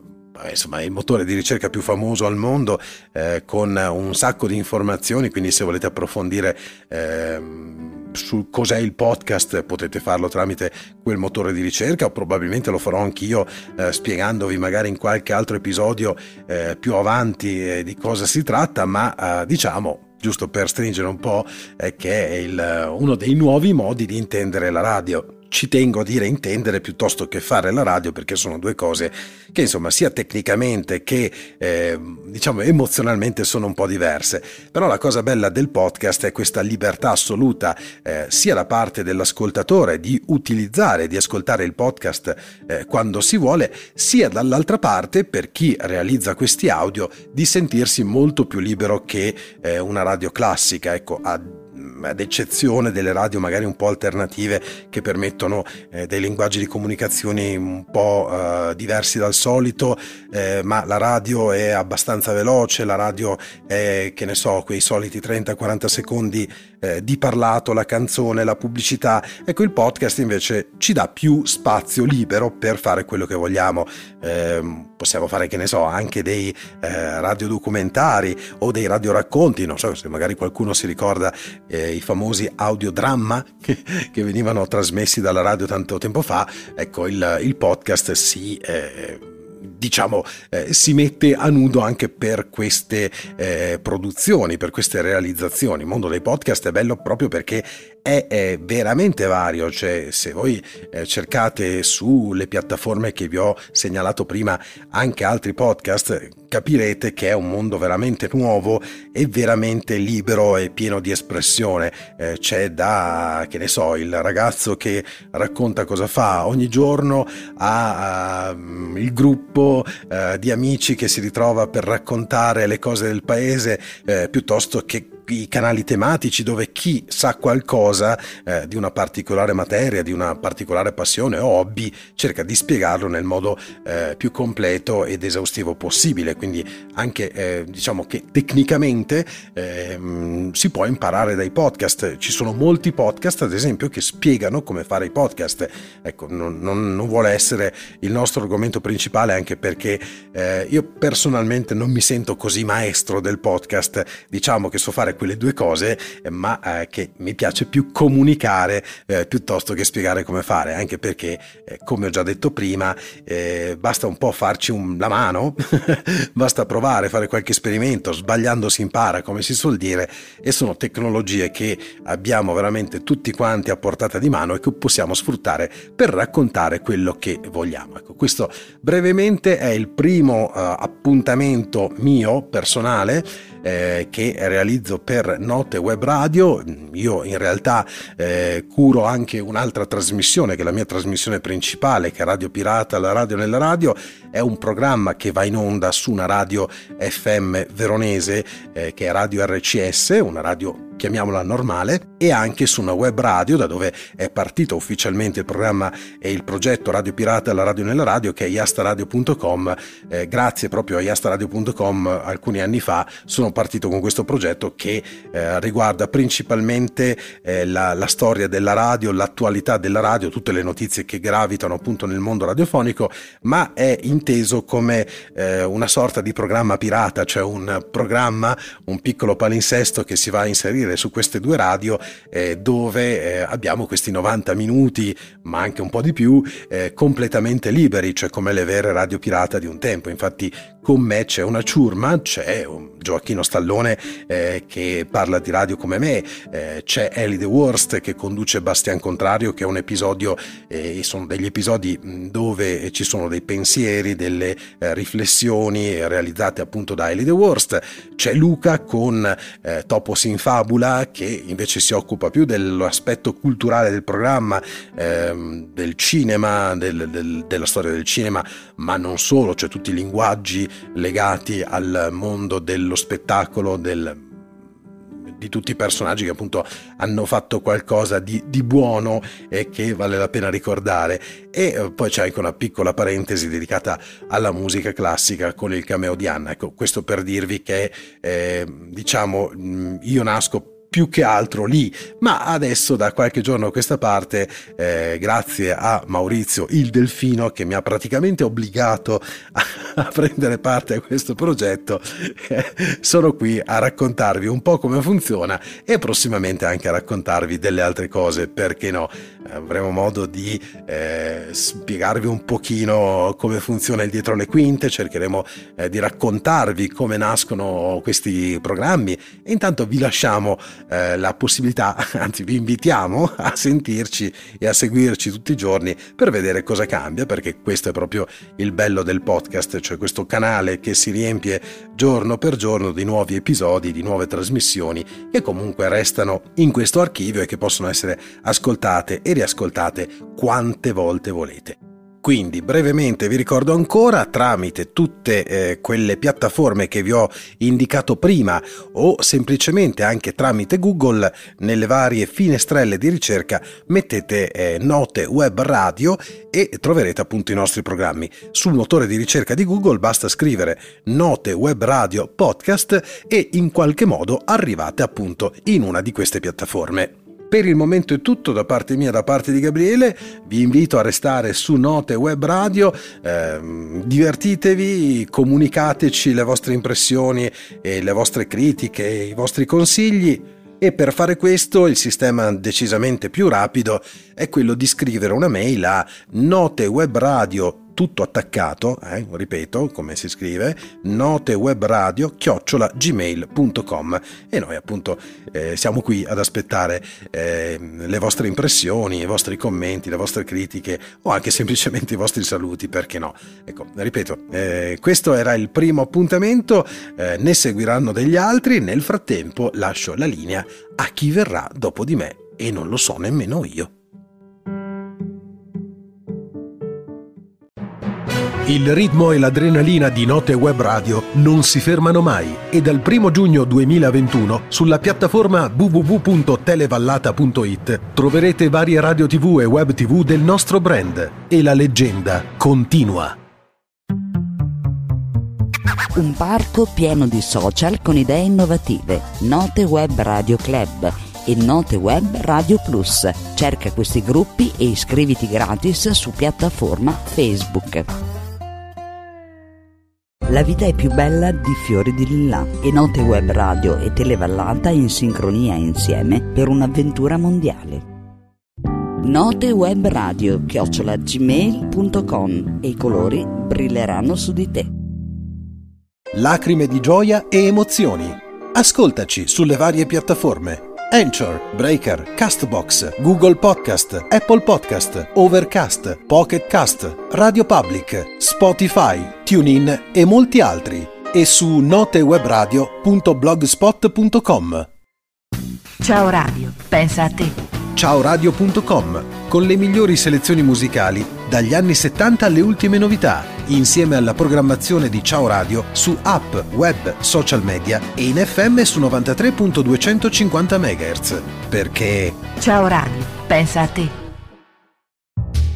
insomma, è il motore di ricerca più famoso al mondo eh, con un sacco di informazioni, quindi se volete approfondire eh, su cos'è il podcast potete farlo tramite quel motore di ricerca o probabilmente lo farò anch'io eh, spiegandovi magari in qualche altro episodio eh, più avanti eh, di cosa si tratta, ma eh, diciamo giusto per stringere un po' che è il, uno dei nuovi modi di intendere la radio ci tengo a dire intendere piuttosto che fare la radio perché sono due cose che insomma sia tecnicamente che eh, diciamo emozionalmente sono un po' diverse. Però la cosa bella del podcast è questa libertà assoluta eh, sia da parte dell'ascoltatore di utilizzare di ascoltare il podcast eh, quando si vuole sia dall'altra parte per chi realizza questi audio di sentirsi molto più libero che eh, una radio classica. Ecco a ad eccezione delle radio magari un po' alternative che permettono eh, dei linguaggi di comunicazione un po' eh, diversi dal solito, eh, ma la radio è abbastanza veloce, la radio è, che ne so, quei soliti 30-40 secondi eh, di parlato, la canzone, la pubblicità. Ecco, il podcast invece ci dà più spazio libero per fare quello che vogliamo. Possiamo fare, che ne so, anche dei eh, radiodocumentari o dei radioracconti, non so se magari qualcuno si ricorda eh, i famosi audiodramma che, che, venivano trasmessi dalla radio tanto tempo fa, ecco il, il podcast si... Eh, diciamo, eh, si mette a nudo anche per queste eh, produzioni, per queste realizzazioni. Il mondo dei podcast è bello proprio perché è, è veramente vario, cioè se voi eh, cercate sulle piattaforme che vi ho segnalato prima anche altri podcast, capirete che è un mondo veramente nuovo e veramente libero e pieno di espressione. Eh, c'è da, che ne so, il ragazzo che racconta cosa fa ogni giorno a, uh, il gruppo uh, di amici che si ritrova per raccontare le cose del paese, eh, piuttosto che i canali tematici dove chi sa qualcosa eh, di una particolare materia, di una particolare passione o hobby, cerca di spiegarlo nel modo eh, più completo ed esaustivo possibile. Quindi anche eh, diciamo che tecnicamente ehm, si può imparare dai podcast. Ci sono molti podcast, ad esempio, che spiegano come fare i podcast. Ecco, non, non, non vuole essere il nostro argomento principale, anche perché eh, io personalmente non mi sento così maestro del podcast. Diciamo che so fare quelle due cose, eh, ma eh, che mi piace più comunicare eh, piuttosto che spiegare come fare, anche perché, eh, come ho già detto prima, eh, basta un po' farci un, la mano, basta provare, fare qualche esperimento, sbagliando si impara, come si suol dire, e sono tecnologie che abbiamo veramente tutti quanti a portata di mano e che possiamo sfruttare per raccontare quello che vogliamo. Ecco, questo brevemente è il primo uh, appuntamento mio personale eh, che realizzo per Note Web Radio. Io in realtà eh, curo anche un'altra trasmissione che è la mia trasmissione principale, che è Radio Pirata, la radio nella radio. È un programma che va in onda su una radio FM veronese eh, che è Radio RCS, una radio chiamiamola normale, e anche su una web radio da dove è partito ufficialmente il programma e il progetto Radio Pirata la radio nella radio che è yastaradio.com. Eh, grazie proprio a yastaradio.com alcuni anni fa sono partito con questo progetto che eh, riguarda principalmente eh, la, la, storia della radio, l'attualità della radio, tutte le notizie che gravitano appunto nel mondo radiofonico, ma è inteso come eh, una sorta di programma pirata, cioè un programma, un piccolo palinsesto che si va a inserire partire su queste due radio eh, dove eh, abbiamo questi 90 minuti, ma anche un po' di più, eh, completamente liberi, cioè come le vere radio pirata di un tempo. Infatti con me c'è una ciurma, c'è un Gioacchino Stallone eh, che parla di radio come me, eh, c'è Ellie The Worst che conduce Bastian Contrario che è un episodio eh, sono degli episodi dove ci sono dei pensieri, delle riflessioni realizzate appunto da Ellie The Worst, c'è Luca con Topos in Fabula che invece si occupa più dell'aspetto culturale del programma, ehm, del cinema, del, del, della storia del cinema, ma non solo, cioè tutti i linguaggi legati al mondo dello spettacolo, del, di tutti i personaggi che appunto hanno fatto qualcosa di, di, buono e che vale la pena ricordare. E eh, poi c'è anche una piccola parentesi dedicata alla musica classica con il cameo di Anna. Ecco, questo per dirvi che eh, diciamo io nasco più che altro lì, ma adesso da qualche giorno a questa parte, eh, grazie a Maurizio il Delfino che mi ha praticamente obbligato a, a prendere parte a questo progetto, eh, sono qui a raccontarvi un po' come funziona e prossimamente anche a raccontarvi delle altre cose, perché no? Avremo modo di eh, spiegarvi un pochino come funziona il dietro le quinte, cercheremo eh, di raccontarvi come nascono questi programmi e intanto vi lasciamo eh, la possibilità, anzi vi invitiamo a sentirci e a seguirci tutti i giorni per vedere cosa cambia, perché questo è proprio il bello del podcast, cioè questo canale che si riempie giorno per giorno di nuovi episodi, di nuove trasmissioni che comunque restano in questo archivio e che possono essere ascoltate e riascoltate quante volte volete. Quindi brevemente vi ricordo ancora tramite tutte eh, quelle piattaforme che vi ho indicato prima o semplicemente anche tramite Google nelle varie finestrelle di ricerca mettete eh, note web radio e troverete appunto i nostri programmi. Sul motore di ricerca di Google basta scrivere note web radio podcast e in qualche modo arrivate appunto in una di queste piattaforme. Per il momento è tutto da parte mia, da parte di Gabriele. Vi invito a restare su Note Web Radio. Eh, divertitevi, comunicateci le vostre impressioni e le vostre critiche, i vostri consigli. E per fare questo il sistema decisamente più rapido è quello di scrivere una mail a notewebradio tutto attaccato, eh, ripeto come si scrive, notewebradio chiocciola gmail.com e noi appunto eh, siamo qui ad aspettare eh, le vostre impressioni, i vostri commenti, le vostre critiche o anche semplicemente i vostri saluti, perché no? Ecco, ripeto, eh, questo era il primo appuntamento, eh, ne seguiranno degli altri, nel frattempo lascio la linea a chi verrà dopo di me e non lo so nemmeno io. Il ritmo e l'adrenalina di Note Web Radio non si fermano mai e dal 1 giugno 2021 sulla piattaforma www.televallata.it troverete varie radio tv e web tv del nostro brand e la leggenda continua. Un parco pieno di social con idee innovative. Note Web Radio Club e Note Web Radio Plus. Cerca questi gruppi e iscriviti gratis su piattaforma Facebook. La vita è più bella di fiori di lilla e Note Web Radio e Televallata in sincronia insieme per un'avventura mondiale. Note Web Radio chiocciolagmail.com e i colori brilleranno su di te. Lacrime di gioia e emozioni. Ascoltaci sulle varie piattaforme. Anchor, Breaker, Castbox, Google Podcast, Apple Podcast, Overcast, Pocket Cast, Radio Public, Spotify, TuneIn e molti altri. E su notewebradio.blogspot.com. Ciao Radio, pensa a te. Ciaoradio.com con le migliori selezioni musicali dagli anni 70 alle ultime novità, insieme alla programmazione di Ciao Radio su app, web, social media e in FM su 93.250 MHz. Perché Ciao Radio, pensa a te.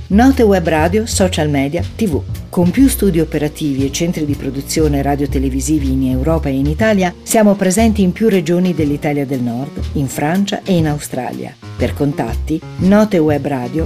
Note web radio, social media, tv. Con più studi operativi e centri di produzione radio-televisivi in Europa e in Italia, siamo presenti in più regioni dell'Italia del Nord, in Francia e in Australia. Per contatti, notewebradio